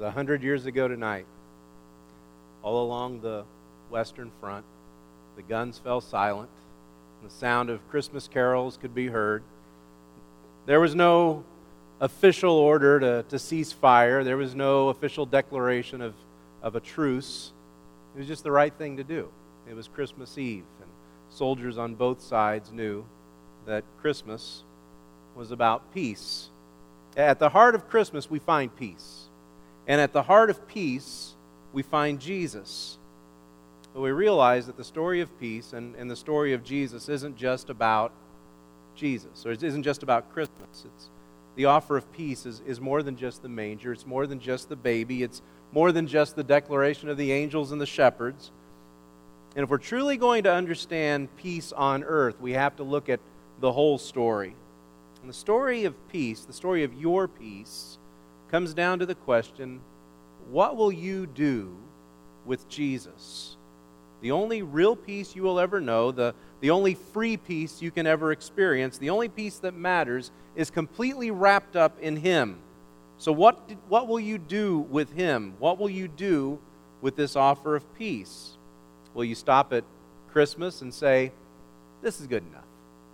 a hundred years ago tonight. All along the Western Front, the guns fell silent. The sound of Christmas carols could be heard. There was no official order to, to cease fire, there was no official declaration of, of a truce. It was just the right thing to do. It was Christmas Eve, and soldiers on both sides knew that Christmas was about peace. At the heart of Christmas, we find peace. And at the heart of peace, we find Jesus. But we realize that the story of peace and, and the story of Jesus isn't just about Jesus, or it isn't just about Christmas. It's the offer of peace is, is more than just the manger, it's more than just the baby, it's more than just the declaration of the angels and the shepherds. And if we're truly going to understand peace on earth, we have to look at the whole story. And the story of peace, the story of your peace, comes down to the question what will you do with Jesus? The only real peace you will ever know, the, the only free peace you can ever experience, the only peace that matters, is completely wrapped up in Him. So, what, did, what will you do with Him? What will you do with this offer of peace? Will you stop at Christmas and say, This is good enough?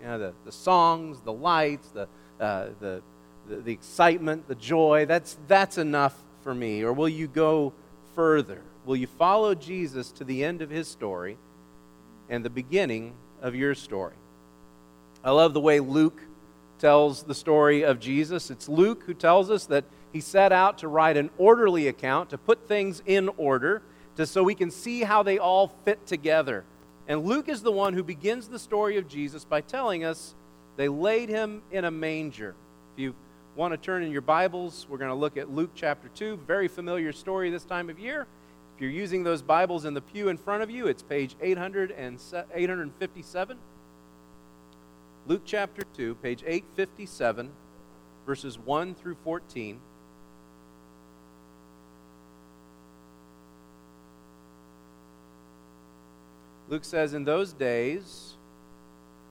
You know, the, the songs, the lights, the, uh, the, the, the excitement, the joy, that's, that's enough for me. Or will you go further? Will you follow Jesus to the end of his story and the beginning of your story? I love the way Luke tells the story of Jesus. It's Luke who tells us that he set out to write an orderly account, to put things in order, to, so we can see how they all fit together. And Luke is the one who begins the story of Jesus by telling us they laid him in a manger. If you want to turn in your Bibles, we're going to look at Luke chapter 2, very familiar story this time of year. If you're using those Bibles in the pew in front of you, it's page 800 and 857. Luke chapter 2, page 857, verses 1 through 14. Luke says, In those days,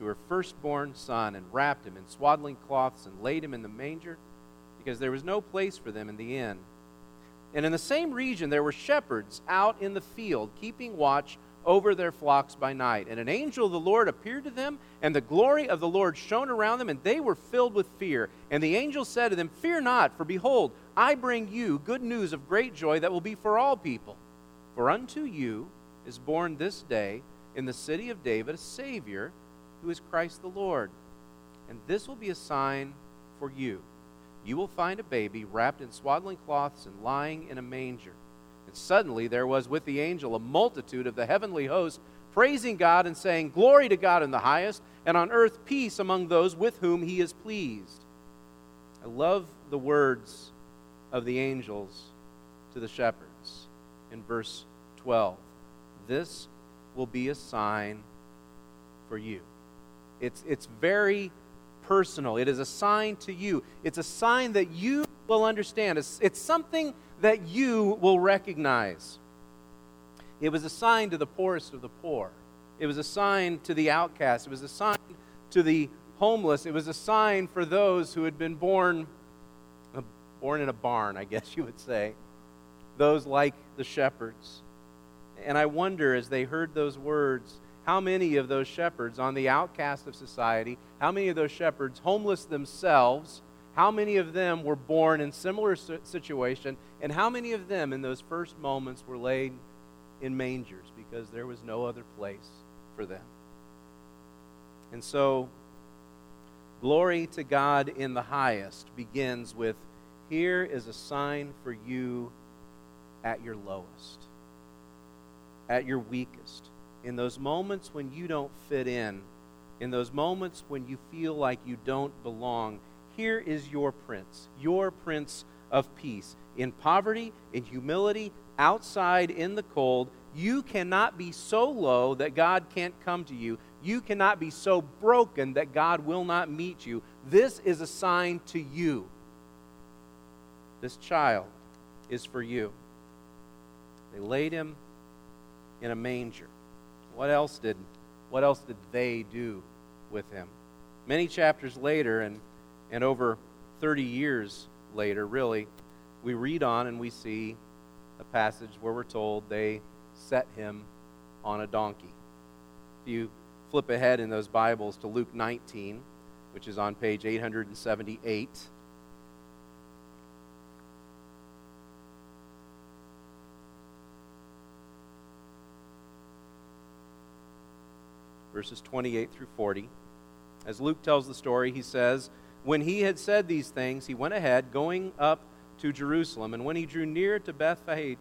to her firstborn son, and wrapped him in swaddling cloths, and laid him in the manger, because there was no place for them in the inn. And in the same region there were shepherds out in the field, keeping watch over their flocks by night. And an angel of the Lord appeared to them, and the glory of the Lord shone around them, and they were filled with fear. And the angel said to them, Fear not, for behold, I bring you good news of great joy that will be for all people. For unto you is born this day in the city of David a Savior, who is Christ the Lord. And this will be a sign for you you will find a baby wrapped in swaddling cloths and lying in a manger. And suddenly there was with the angel a multitude of the heavenly host, praising God and saying, Glory to God in the highest, and on earth peace among those with whom he is pleased. I love the words of the angels to the shepherds in verse 12. This will be a sign for you. It's, it's very personal. It is a sign to you. It's a sign that you will understand. It's, it's something that you will recognize. It was a sign to the poorest of the poor. It was a sign to the outcast. It was a sign to the homeless. It was a sign for those who had been born, uh, born in a barn, I guess you would say. Those like the shepherds. And I wonder as they heard those words, how many of those shepherds on the outcast of society, how many of those shepherds, homeless themselves, how many of them were born in similar situation, and how many of them in those first moments were laid in mangers because there was no other place for them? And so, glory to God in the highest begins with here is a sign for you at your lowest, at your weakest in those moments when you don't fit in, in those moments when you feel like you don't belong, here is your prince, your prince of peace. In poverty, in humility, outside in the cold, you cannot be so low that God can't come to you. You cannot be so broken that God will not meet you. This is a sign to you. This child is for you. They laid him in a manger. What else did what else did they do with him? Many chapters later and and over 30 years later, really, we read on and we see a passage where we're told they set him on a donkey. If you flip ahead in those Bibles to Luke 19, which is on page 878. Verses 28 through 40. As Luke tells the story, he says, When he had said these things, he went ahead, going up to Jerusalem. And when he drew near to Bethphage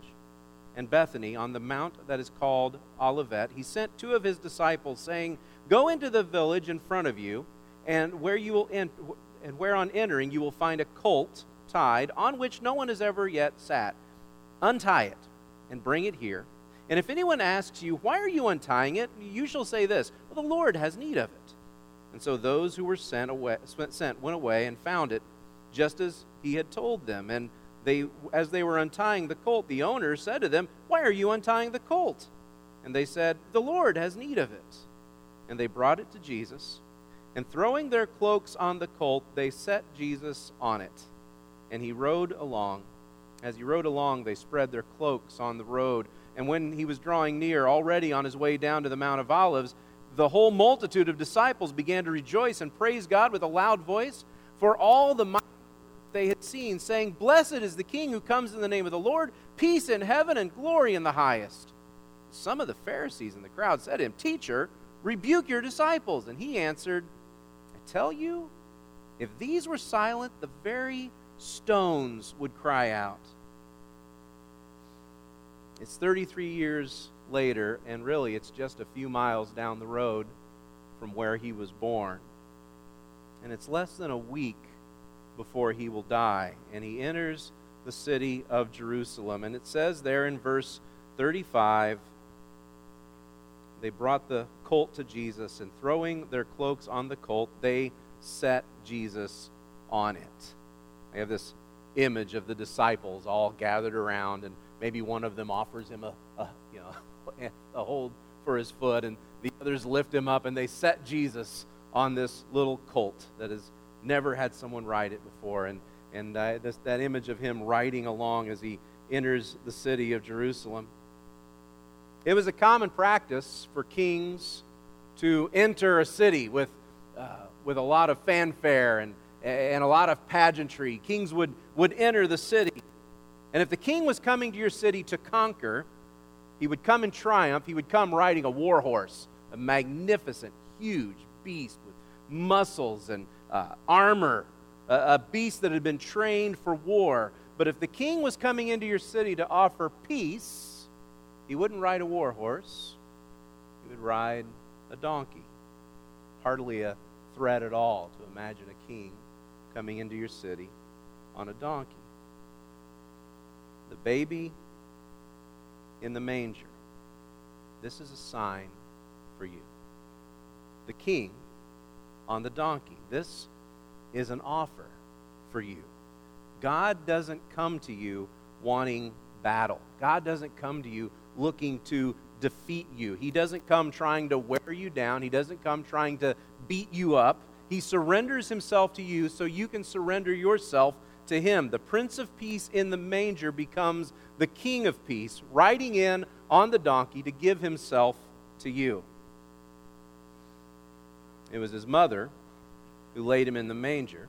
and Bethany on the mount that is called Olivet, he sent two of his disciples, saying, Go into the village in front of you, and where you will and where on entering you will find a colt tied, on which no one has ever yet sat. Untie it and bring it here. And if anyone asks you, Why are you untying it? you shall say this, well, The Lord has need of it. And so those who were sent, away, sent went away and found it just as he had told them. And they, as they were untying the colt, the owner said to them, Why are you untying the colt? And they said, The Lord has need of it. And they brought it to Jesus. And throwing their cloaks on the colt, they set Jesus on it. And he rode along. As he rode along, they spread their cloaks on the road. And when he was drawing near, already on his way down to the Mount of Olives, the whole multitude of disciples began to rejoice and praise God with a loud voice for all the mighty they had seen, saying, Blessed is the King who comes in the name of the Lord, peace in heaven and glory in the highest. Some of the Pharisees in the crowd said to him, Teacher, rebuke your disciples. And he answered, I tell you, if these were silent, the very stones would cry out. It's 33 years later, and really it's just a few miles down the road from where he was born. And it's less than a week before he will die. And he enters the city of Jerusalem. And it says there in verse 35 they brought the colt to Jesus, and throwing their cloaks on the colt, they set Jesus on it. I have this image of the disciples all gathered around, and maybe one of them offers him a, a you know a hold for his foot, and the others lift him up, and they set Jesus on this little colt that has never had someone ride it before. And, and uh, this, that image of him riding along as he enters the city of Jerusalem. It was a common practice for kings to enter a city with, uh, with a lot of fanfare and, and a lot of pageantry. Kings would, would enter the city. And if the king was coming to your city to conquer, he would come in triumph. He would come riding a war horse, a magnificent, huge beast with muscles and uh, armor, a, a beast that had been trained for war. But if the king was coming into your city to offer peace, he wouldn't ride a war horse, he would ride a donkey. Hardly a threat at all to imagine a king coming into your city on a donkey. The baby in the manger. This is a sign for you. The king on the donkey. This is an offer for you. God doesn't come to you wanting battle. God doesn't come to you looking to defeat you. He doesn't come trying to wear you down. He doesn't come trying to beat you up. He surrenders himself to you so you can surrender yourself to him. The Prince of Peace in the manger becomes the King of Peace, riding in on the donkey to give himself to you. It was his mother who laid him in the manger.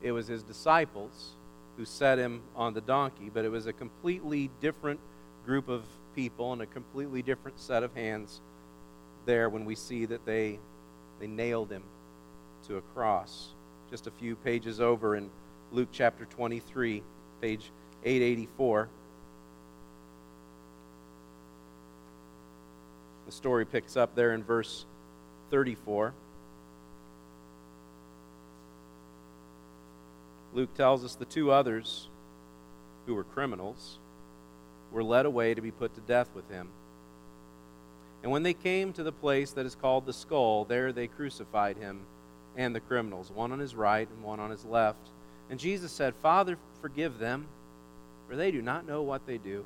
It was his disciples who set him on the donkey, but it was a completely different group of people and a completely different set of hands there when we see that they, they nailed him to a cross. Just a few pages over in Luke chapter 23, page 884. The story picks up there in verse 34. Luke tells us the two others who were criminals, were led away to be put to death with him. And when they came to the place that is called the skull, there they crucified him and the criminals, one on his right and one on his left. And Jesus said, Father, forgive them, for they do not know what they do.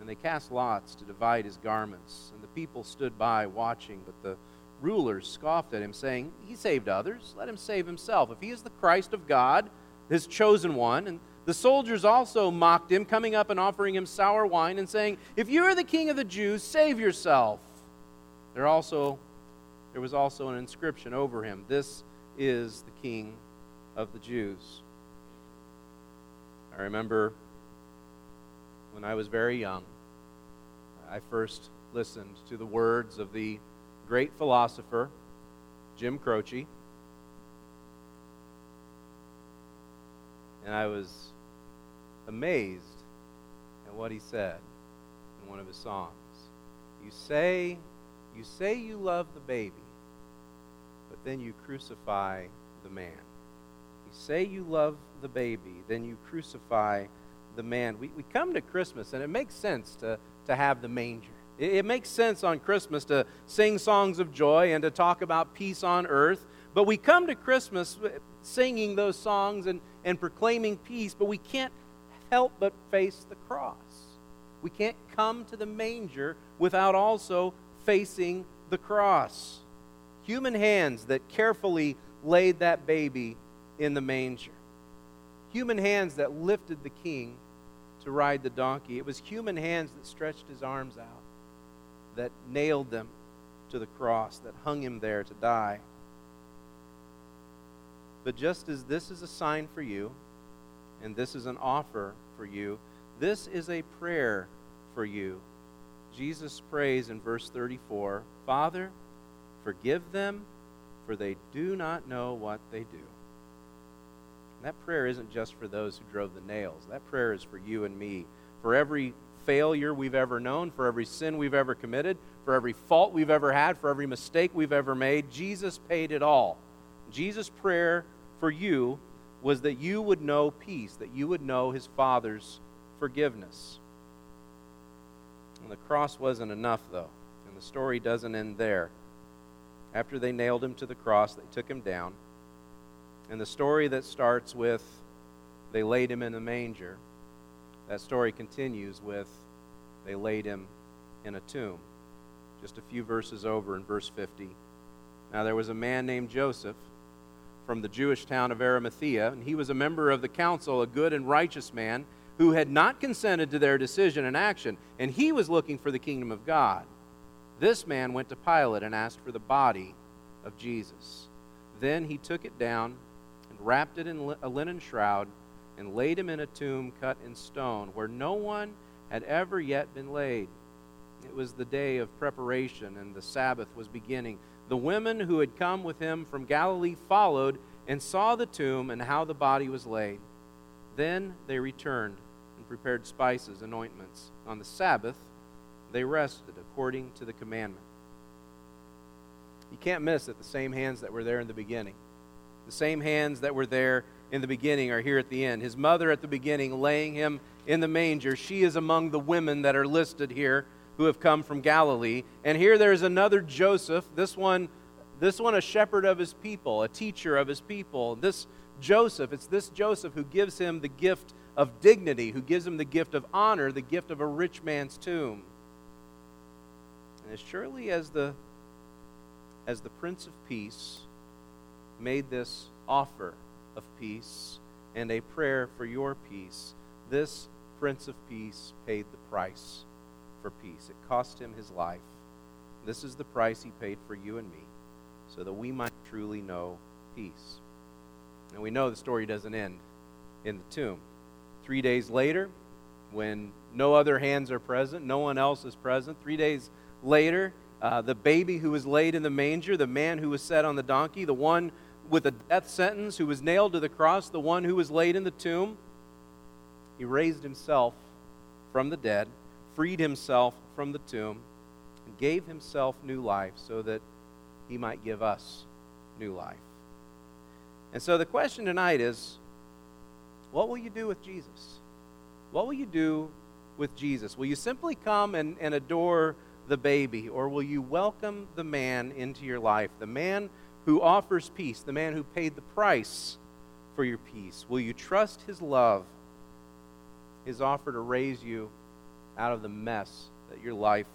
And they cast lots to divide his garments. And the people stood by watching, but the rulers scoffed at him, saying, He saved others. Let him save himself. If he is the Christ of God, his chosen one. And the soldiers also mocked him, coming up and offering him sour wine and saying, If you are the king of the Jews, save yourself. There, also, there was also an inscription over him This is the king of the Jews. I remember when I was very young, I first listened to the words of the great philosopher, Jim Croce. And I was amazed at what he said in one of his songs. You say, you say you love the baby, but then you crucify the man. You say you love the baby, then you crucify the man. We, we come to Christmas, and it makes sense to, to have the manger. It, it makes sense on Christmas to sing songs of joy and to talk about peace on earth. But we come to Christmas singing those songs and, and proclaiming peace, but we can't help but face the cross. We can't come to the manger without also facing the cross. Human hands that carefully laid that baby in the manger. Human hands that lifted the king to ride the donkey. It was human hands that stretched his arms out, that nailed them to the cross, that hung him there to die. But just as this is a sign for you, and this is an offer for you. This is a prayer for you. Jesus prays in verse 34 Father, forgive them, for they do not know what they do. That prayer isn't just for those who drove the nails, that prayer is for you and me. For every failure we've ever known, for every sin we've ever committed, for every fault we've ever had, for every mistake we've ever made, Jesus paid it all. Jesus' prayer for you was that you would know peace, that you would know his Father's forgiveness. And the cross wasn't enough, though, and the story doesn't end there. After they nailed him to the cross, they took him down. And the story that starts with they laid him in a manger, that story continues with they laid him in a tomb. Just a few verses over in verse 50. Now there was a man named Joseph from the Jewish town of Arimathea, and he was a member of the council, a good and righteous man who had not consented to their decision and action, and he was looking for the kingdom of God. This man went to Pilate and asked for the body of Jesus. Then he took it down and wrapped it in a linen shroud and laid him in a tomb cut in stone where no one had ever yet been laid. It was the day of preparation, and the Sabbath was beginning. The women who had come with him from Galilee followed and saw the tomb and how the body was laid. Then they returned and prepared spices and ointments. On the Sabbath, they rested according to the commandment. You can't miss it, the same hands that were there in the beginning. The same hands that were there in the beginning are here at the end. His mother at the beginning, laying him in the manger, she is among the women that are listed here who have come from Galilee. And here there's another Joseph, this one this one a shepherd of his people, a teacher of his people. This Joseph, it's this Joseph who gives him the gift of dignity, who gives him the gift of honor, the gift of a rich man's tomb. And as surely as the as the Prince of Peace made this offer of peace and a prayer for your peace, this Prince of Peace paid the price for peace. It cost him his life. This is the price he paid for you and me so that we might truly know peace. And we know the story doesn't end in the tomb. Three days later, when no other hands are present, no one else is present, three days later, uh, the baby who was laid in the manger, the man who was set on the donkey, the one with a death sentence who was nailed to the cross, the one who was laid in the tomb, he raised himself from the dead freed himself from the tomb and gave himself new life so that he might give us new life. And so the question tonight is what will you do with Jesus? What will you do with Jesus? Will you simply come and, and adore the baby, or will you welcome the man into your life, the man who offers peace, the man who paid the price for your peace? Will you trust his love, his offer to raise you out of the mess that your life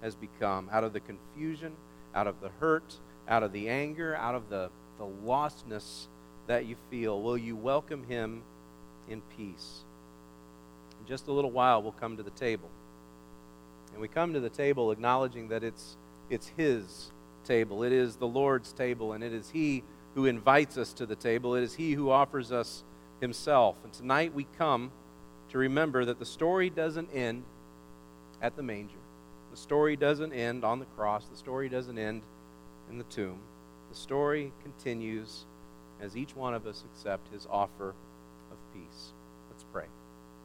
has become, out of the confusion, out of the hurt, out of the anger, out of the, the lostness that you feel? Will you welcome him in peace? In just a little while, we'll come to the table. And we come to the table acknowledging that it's, it's his table, it is the Lord's table, and it is he who invites us to the table, it is he who offers us himself. And tonight we come to remember that the story doesn't end at the manger. The story doesn't end on the cross. The story doesn't end in the tomb. The story continues as each one of us accept his offer of peace.